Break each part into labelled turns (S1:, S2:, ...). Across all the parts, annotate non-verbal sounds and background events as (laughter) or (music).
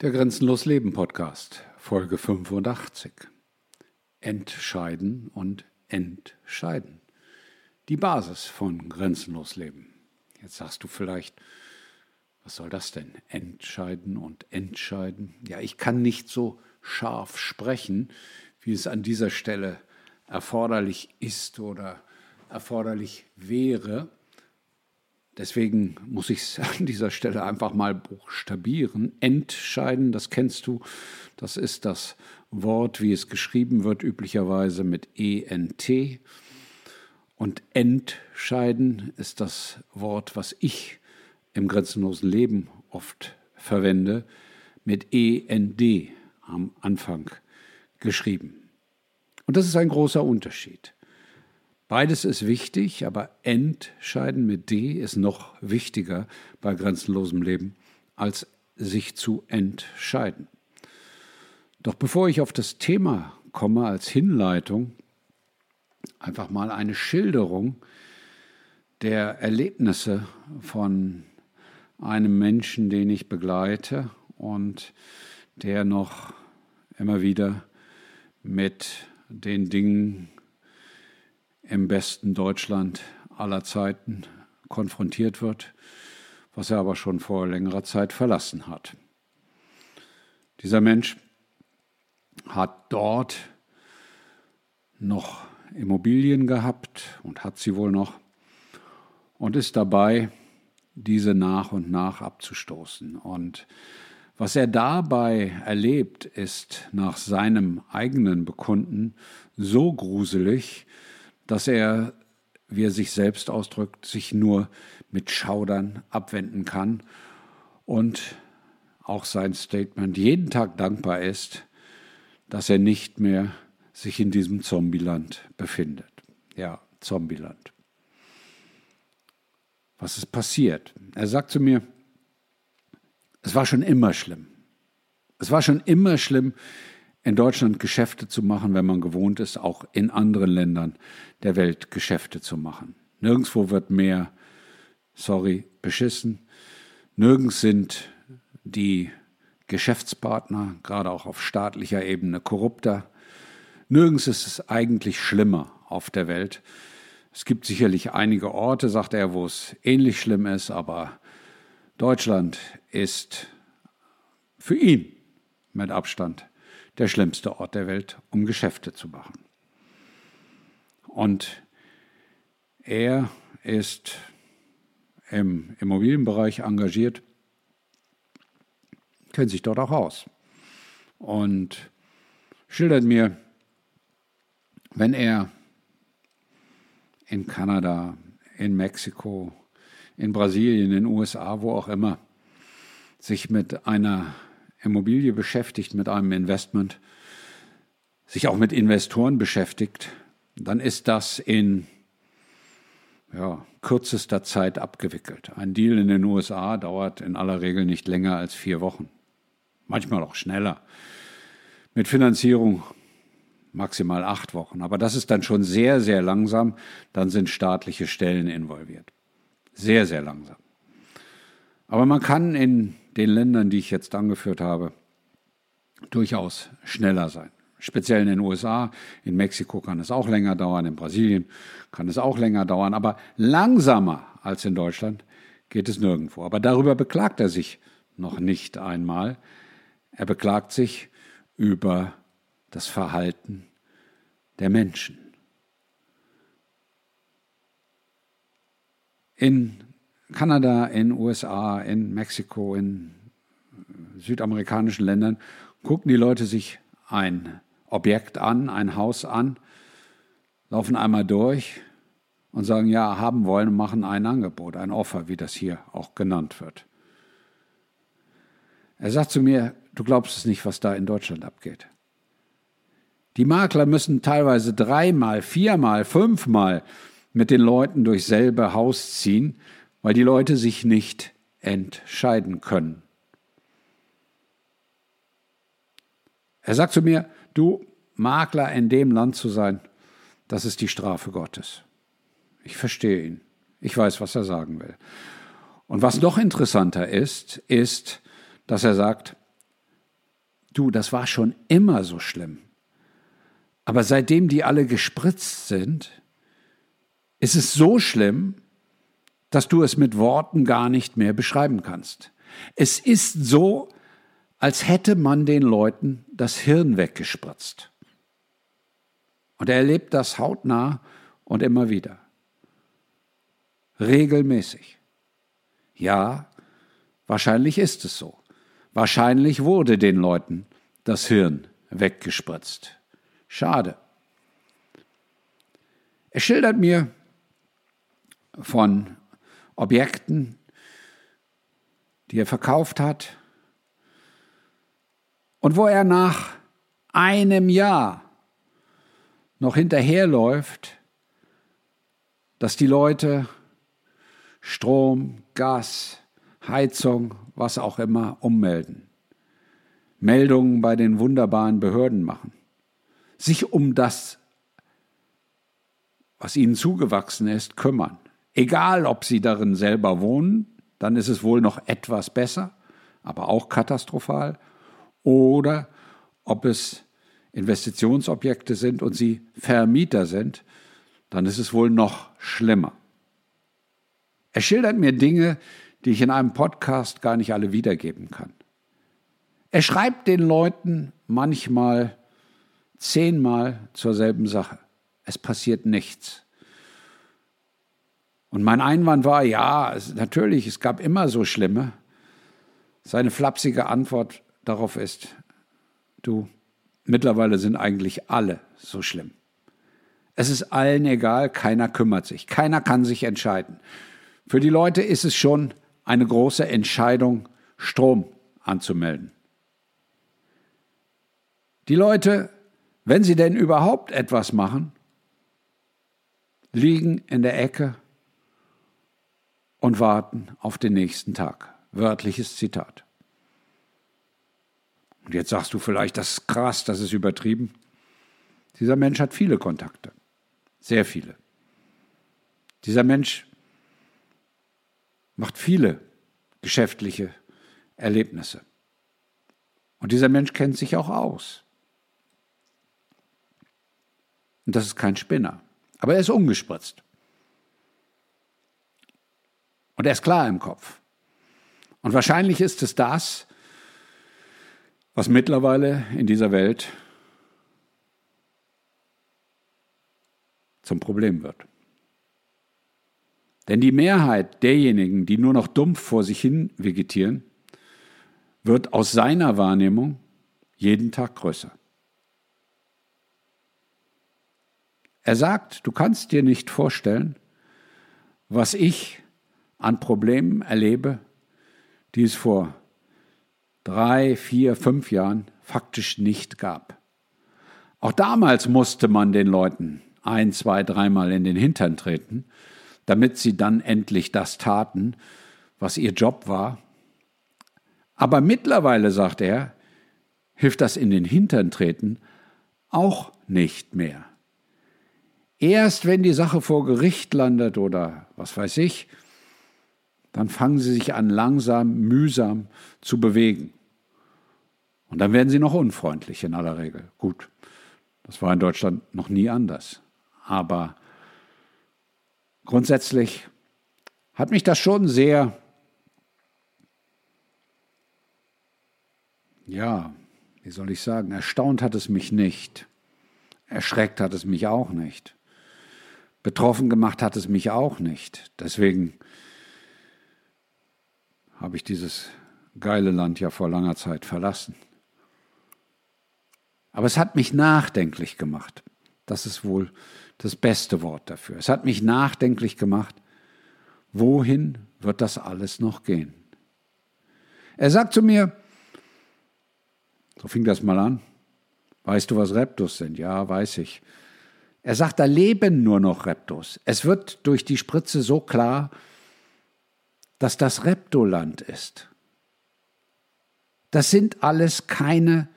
S1: Der Grenzenlos Leben Podcast, Folge 85. Entscheiden und entscheiden. Die Basis von Grenzenlos Leben. Jetzt sagst du vielleicht, was soll das denn? Entscheiden und entscheiden. Ja, ich kann nicht so scharf sprechen, wie es an dieser Stelle erforderlich ist oder erforderlich wäre. Deswegen muss ich es (laughs) an dieser Stelle einfach mal buchstabieren. Entscheiden, das kennst du. Das ist das Wort, wie es geschrieben wird, üblicherweise mit ENT. Und entscheiden ist das Wort, was ich im grenzenlosen Leben oft verwende, mit END am Anfang geschrieben. Und das ist ein großer Unterschied. Beides ist wichtig, aber entscheiden mit D ist noch wichtiger bei grenzenlosem Leben, als sich zu entscheiden. Doch bevor ich auf das Thema komme als Hinleitung, einfach mal eine Schilderung der Erlebnisse von einem Menschen, den ich begleite und der noch immer wieder mit den Dingen im besten Deutschland aller Zeiten konfrontiert wird, was er aber schon vor längerer Zeit verlassen hat. Dieser Mensch hat dort noch Immobilien gehabt und hat sie wohl noch und ist dabei, diese nach und nach abzustoßen. Und was er dabei erlebt, ist nach seinem eigenen Bekunden so gruselig, dass er, wie er sich selbst ausdrückt, sich nur mit Schaudern abwenden kann und auch sein Statement jeden Tag dankbar ist, dass er nicht mehr sich in diesem Zombieland befindet. Ja, Zombieland. Was ist passiert? Er sagt zu mir, es war schon immer schlimm. Es war schon immer schlimm, in Deutschland Geschäfte zu machen, wenn man gewohnt ist, auch in anderen Ländern der Welt Geschäfte zu machen. Nirgendwo wird mehr, sorry, beschissen. Nirgends sind die Geschäftspartner, gerade auch auf staatlicher Ebene, korrupter. Nirgends ist es eigentlich schlimmer auf der Welt. Es gibt sicherlich einige Orte, sagt er, wo es ähnlich schlimm ist, aber Deutschland ist für ihn mit Abstand der schlimmste Ort der Welt, um Geschäfte zu machen. Und er ist im Immobilienbereich engagiert, kennt sich dort auch aus und schildert mir, wenn er in Kanada, in Mexiko, in Brasilien, in den USA, wo auch immer, sich mit einer Immobilie beschäftigt, mit einem Investment, sich auch mit Investoren beschäftigt, dann ist das in ja, kürzester Zeit abgewickelt. Ein Deal in den USA dauert in aller Regel nicht länger als vier Wochen, manchmal auch schneller. Mit Finanzierung maximal acht Wochen. Aber das ist dann schon sehr, sehr langsam. Dann sind staatliche Stellen involviert. Sehr, sehr langsam. Aber man kann in den Ländern, die ich jetzt angeführt habe, durchaus schneller sein. Speziell in den USA, in Mexiko kann es auch länger dauern, in Brasilien kann es auch länger dauern, aber langsamer als in Deutschland geht es nirgendwo. Aber darüber beklagt er sich noch nicht einmal. Er beklagt sich über das Verhalten der Menschen. In Kanada, in USA, in Mexiko, in südamerikanischen Ländern gucken die Leute sich ein Objekt an, ein Haus an, laufen einmal durch und sagen, ja, haben wollen und machen ein Angebot, ein Offer, wie das hier auch genannt wird. Er sagt zu mir, du glaubst es nicht, was da in Deutschland abgeht. Die Makler müssen teilweise dreimal, viermal, fünfmal mit den Leuten durch selbe Haus ziehen, weil die Leute sich nicht entscheiden können. Er sagt zu mir, du Makler in dem Land zu sein, das ist die Strafe Gottes. Ich verstehe ihn. Ich weiß, was er sagen will. Und was noch interessanter ist, ist, dass er sagt, Du, das war schon immer so schlimm. Aber seitdem die alle gespritzt sind, ist es so schlimm, dass du es mit Worten gar nicht mehr beschreiben kannst. Es ist so, als hätte man den Leuten das Hirn weggespritzt. Und er erlebt das hautnah und immer wieder. Regelmäßig. Ja, wahrscheinlich ist es so. Wahrscheinlich wurde den Leuten das Hirn weggespritzt. Schade. Er schildert mir von Objekten, die er verkauft hat und wo er nach einem Jahr noch hinterherläuft, dass die Leute Strom, Gas, Heizung, was auch immer ummelden. Meldungen bei den wunderbaren Behörden machen. Sich um das, was ihnen zugewachsen ist, kümmern. Egal, ob sie darin selber wohnen, dann ist es wohl noch etwas besser, aber auch katastrophal. Oder ob es Investitionsobjekte sind und sie Vermieter sind, dann ist es wohl noch schlimmer. Er schildert mir Dinge, die ich in einem Podcast gar nicht alle wiedergeben kann. Er schreibt den Leuten manchmal zehnmal zur selben Sache. Es passiert nichts. Und mein Einwand war, ja, natürlich, es gab immer so schlimme. Seine flapsige Antwort darauf ist, du, mittlerweile sind eigentlich alle so schlimm. Es ist allen egal, keiner kümmert sich, keiner kann sich entscheiden. Für die Leute ist es schon eine große Entscheidung, Strom anzumelden. Die Leute, wenn sie denn überhaupt etwas machen, liegen in der Ecke und warten auf den nächsten Tag. Wörtliches Zitat. Und jetzt sagst du vielleicht, das ist krass, das ist übertrieben. Dieser Mensch hat viele Kontakte, sehr viele. Dieser Mensch macht viele geschäftliche Erlebnisse. Und dieser Mensch kennt sich auch aus. Und das ist kein Spinner. Aber er ist ungespritzt. Und er ist klar im Kopf. Und wahrscheinlich ist es das, was mittlerweile in dieser Welt zum Problem wird. Denn die Mehrheit derjenigen, die nur noch dumpf vor sich hin vegetieren, wird aus seiner Wahrnehmung jeden Tag größer. Er sagt, du kannst dir nicht vorstellen, was ich an Problemen erlebe, die es vor drei, vier, fünf Jahren faktisch nicht gab. Auch damals musste man den Leuten ein, zwei, dreimal in den Hintern treten, damit sie dann endlich das taten, was ihr Job war. Aber mittlerweile, sagt er, hilft das in den Hintern treten auch nicht mehr. Erst wenn die Sache vor Gericht landet oder was weiß ich, dann fangen sie sich an, langsam, mühsam zu bewegen. Und dann werden sie noch unfreundlich in aller Regel. Gut, das war in Deutschland noch nie anders. Aber grundsätzlich hat mich das schon sehr, ja, wie soll ich sagen, erstaunt hat es mich nicht. Erschreckt hat es mich auch nicht. Betroffen gemacht hat es mich auch nicht. Deswegen habe ich dieses geile Land ja vor langer Zeit verlassen. Aber es hat mich nachdenklich gemacht. Das ist wohl das beste Wort dafür. Es hat mich nachdenklich gemacht, wohin wird das alles noch gehen? Er sagt zu mir, so fing das mal an, weißt du, was Reptus sind? Ja, weiß ich. Er sagt, da leben nur noch Reptus. Es wird durch die Spritze so klar, dass das Reptoland ist. Das sind alles keine,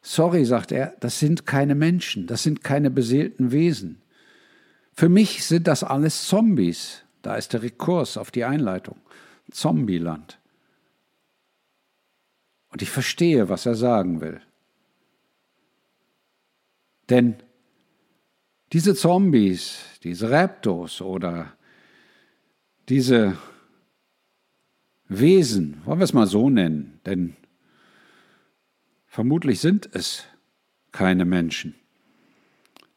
S1: sorry, sagt er, das sind keine Menschen, das sind keine beseelten Wesen. Für mich sind das alles Zombies. Da ist der Rekurs auf die Einleitung. Zombieland. Und ich verstehe, was er sagen will. Denn diese Zombies, diese Raptos oder diese Wesen, wollen wir es mal so nennen, denn vermutlich sind es keine Menschen.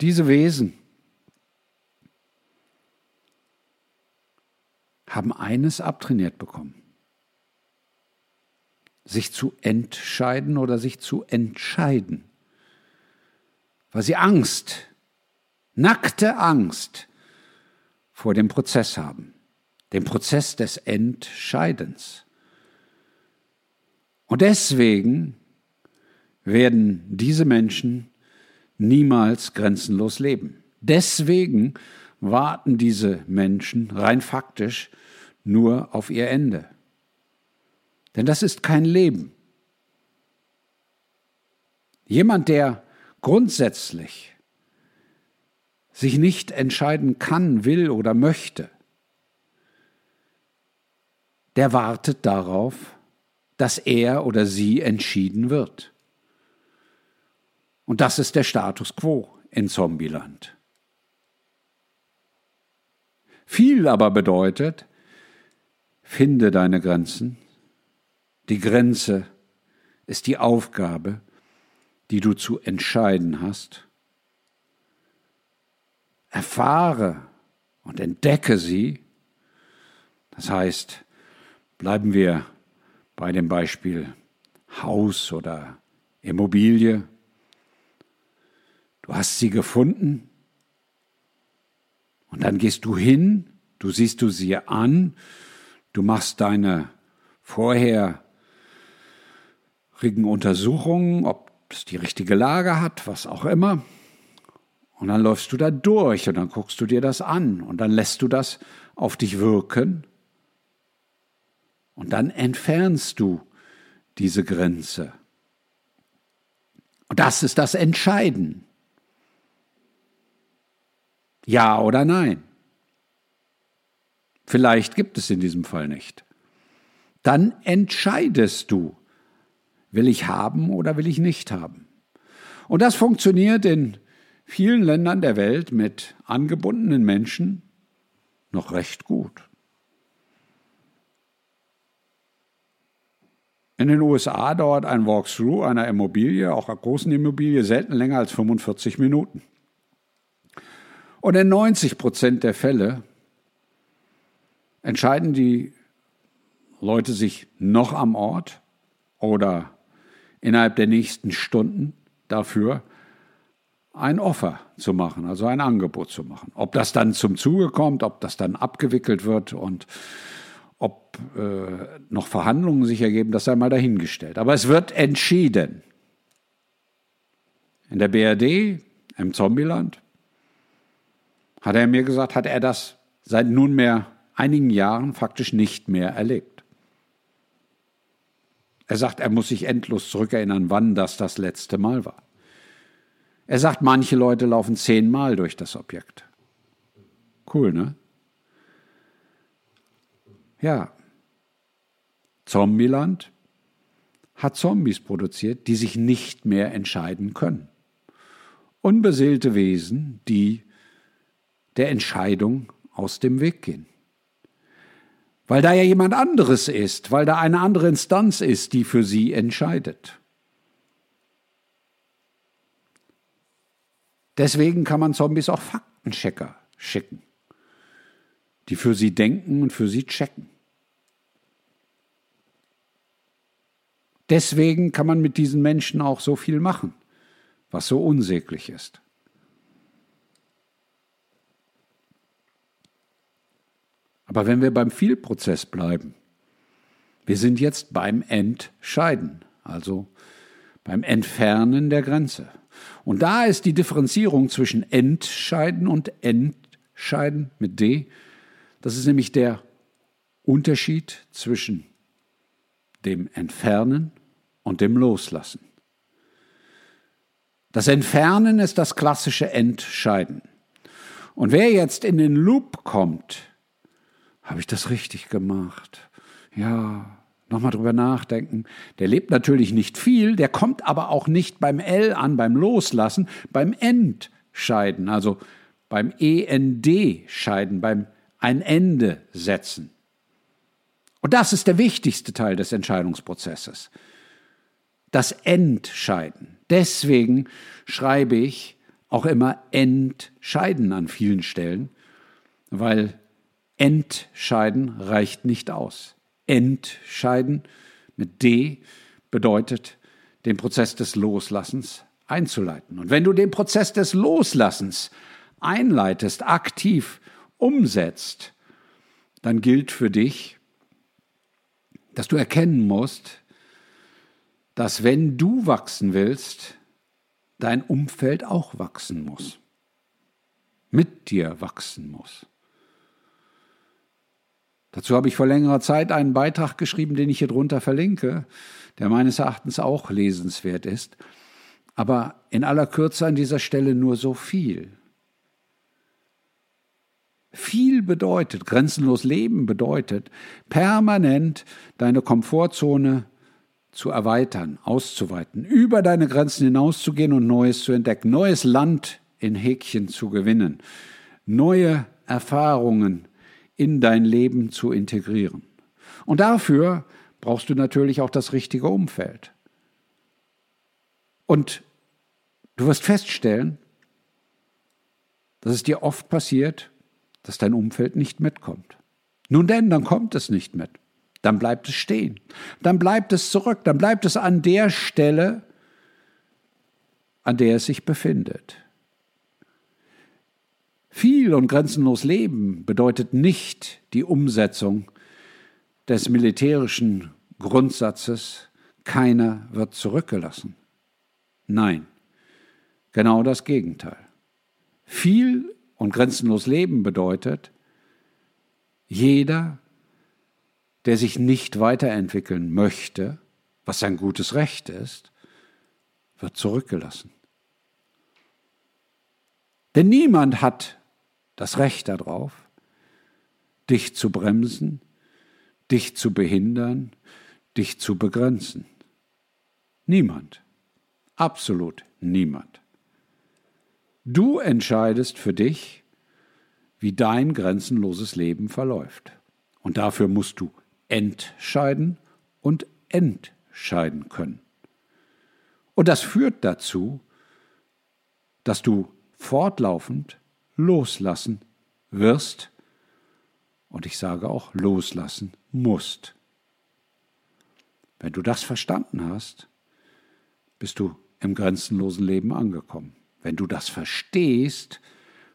S1: Diese Wesen haben eines abtrainiert bekommen. Sich zu entscheiden oder sich zu entscheiden. Weil sie Angst, nackte Angst vor dem Prozess haben. Dem Prozess des Entscheidens. Und deswegen werden diese Menschen niemals grenzenlos leben. Deswegen warten diese Menschen rein faktisch nur auf ihr Ende. Denn das ist kein Leben. Jemand, der grundsätzlich sich nicht entscheiden kann, will oder möchte, der wartet darauf, dass er oder sie entschieden wird. Und das ist der Status quo in Zombieland. Viel aber bedeutet, finde deine Grenzen. Die Grenze ist die Aufgabe, die du zu entscheiden hast. Erfahre und entdecke sie. Das heißt, bleiben wir bei dem Beispiel Haus oder Immobilie. Du hast sie gefunden und dann gehst du hin, du siehst du sie an, du machst deine vorherigen Untersuchungen, ob es die richtige Lage hat, was auch immer. Und dann läufst du da durch und dann guckst du dir das an und dann lässt du das auf dich wirken. Und dann entfernst du diese Grenze. Und das ist das Entscheiden. Ja oder nein? Vielleicht gibt es in diesem Fall nicht. Dann entscheidest du, will ich haben oder will ich nicht haben. Und das funktioniert in vielen Ländern der Welt mit angebundenen Menschen noch recht gut. In den USA dauert ein Walkthrough einer Immobilie, auch einer großen Immobilie, selten länger als 45 Minuten. Und in 90 Prozent der Fälle entscheiden die Leute sich noch am Ort oder innerhalb der nächsten Stunden dafür, ein Offer zu machen, also ein Angebot zu machen. Ob das dann zum Zuge kommt, ob das dann abgewickelt wird und ob äh, noch Verhandlungen sich ergeben, das sei mal dahingestellt. Aber es wird entschieden. In der BRD, im Zombieland, hat er mir gesagt, hat er das seit nunmehr einigen Jahren faktisch nicht mehr erlebt. Er sagt, er muss sich endlos zurückerinnern, wann das das letzte Mal war. Er sagt, manche Leute laufen zehnmal durch das Objekt. Cool, ne? Ja. Zombieland hat Zombies produziert, die sich nicht mehr entscheiden können. Unbeseelte Wesen, die der Entscheidung aus dem Weg gehen. Weil da ja jemand anderes ist, weil da eine andere Instanz ist, die für sie entscheidet. Deswegen kann man Zombies auch Faktenchecker schicken, die für sie denken und für sie checken. Deswegen kann man mit diesen Menschen auch so viel machen, was so unsäglich ist. Aber wenn wir beim Vielprozess bleiben, wir sind jetzt beim Entscheiden, also beim Entfernen der Grenze. Und da ist die Differenzierung zwischen Entscheiden und Entscheiden mit D. Das ist nämlich der Unterschied zwischen dem Entfernen und dem Loslassen. Das Entfernen ist das klassische Entscheiden. Und wer jetzt in den Loop kommt, habe ich das richtig gemacht? Ja, nochmal drüber nachdenken. Der lebt natürlich nicht viel, der kommt aber auch nicht beim L an, beim Loslassen, beim Entscheiden, also beim END-Scheiden, beim ein Ende setzen. Und das ist der wichtigste Teil des Entscheidungsprozesses. Das Entscheiden. Deswegen schreibe ich auch immer Entscheiden an vielen Stellen, weil Entscheiden reicht nicht aus. Entscheiden mit D bedeutet, den Prozess des Loslassens einzuleiten. Und wenn du den Prozess des Loslassens einleitest, aktiv umsetzt, dann gilt für dich, dass du erkennen musst, dass wenn du wachsen willst, dein Umfeld auch wachsen muss, mit dir wachsen muss. Dazu habe ich vor längerer Zeit einen Beitrag geschrieben, den ich hier drunter verlinke, der meines Erachtens auch lesenswert ist. Aber in aller Kürze an dieser Stelle nur so viel. Viel bedeutet, grenzenlos leben bedeutet, permanent deine Komfortzone zu erweitern, auszuweiten, über deine Grenzen hinauszugehen und Neues zu entdecken, neues Land in Häkchen zu gewinnen, neue Erfahrungen in dein Leben zu integrieren. Und dafür brauchst du natürlich auch das richtige Umfeld. Und du wirst feststellen, dass es dir oft passiert, dass dein Umfeld nicht mitkommt. Nun denn, dann kommt es nicht mit. Dann bleibt es stehen. Dann bleibt es zurück. Dann bleibt es an der Stelle, an der es sich befindet. Viel und grenzenlos Leben bedeutet nicht die Umsetzung des militärischen Grundsatzes, keiner wird zurückgelassen. Nein, genau das Gegenteil. Viel und grenzenlos Leben bedeutet, jeder, der sich nicht weiterentwickeln möchte, was sein gutes Recht ist, wird zurückgelassen. Denn niemand hat das Recht darauf, dich zu bremsen, dich zu behindern, dich zu begrenzen. Niemand. Absolut niemand. Du entscheidest für dich, wie dein grenzenloses Leben verläuft. Und dafür musst du entscheiden und entscheiden können. Und das führt dazu, dass du fortlaufend loslassen wirst und ich sage auch loslassen musst. Wenn du das verstanden hast, bist du im grenzenlosen Leben angekommen. Wenn du das verstehst,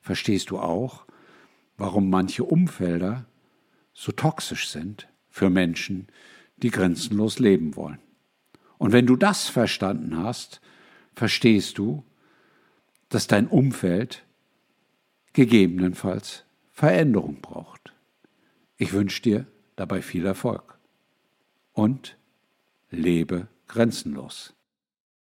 S1: verstehst du auch, warum manche Umfelder so toxisch sind für Menschen, die grenzenlos leben wollen. Und wenn du das verstanden hast, verstehst du, dass dein Umfeld gegebenenfalls Veränderung braucht. Ich wünsche dir dabei viel Erfolg und lebe grenzenlos.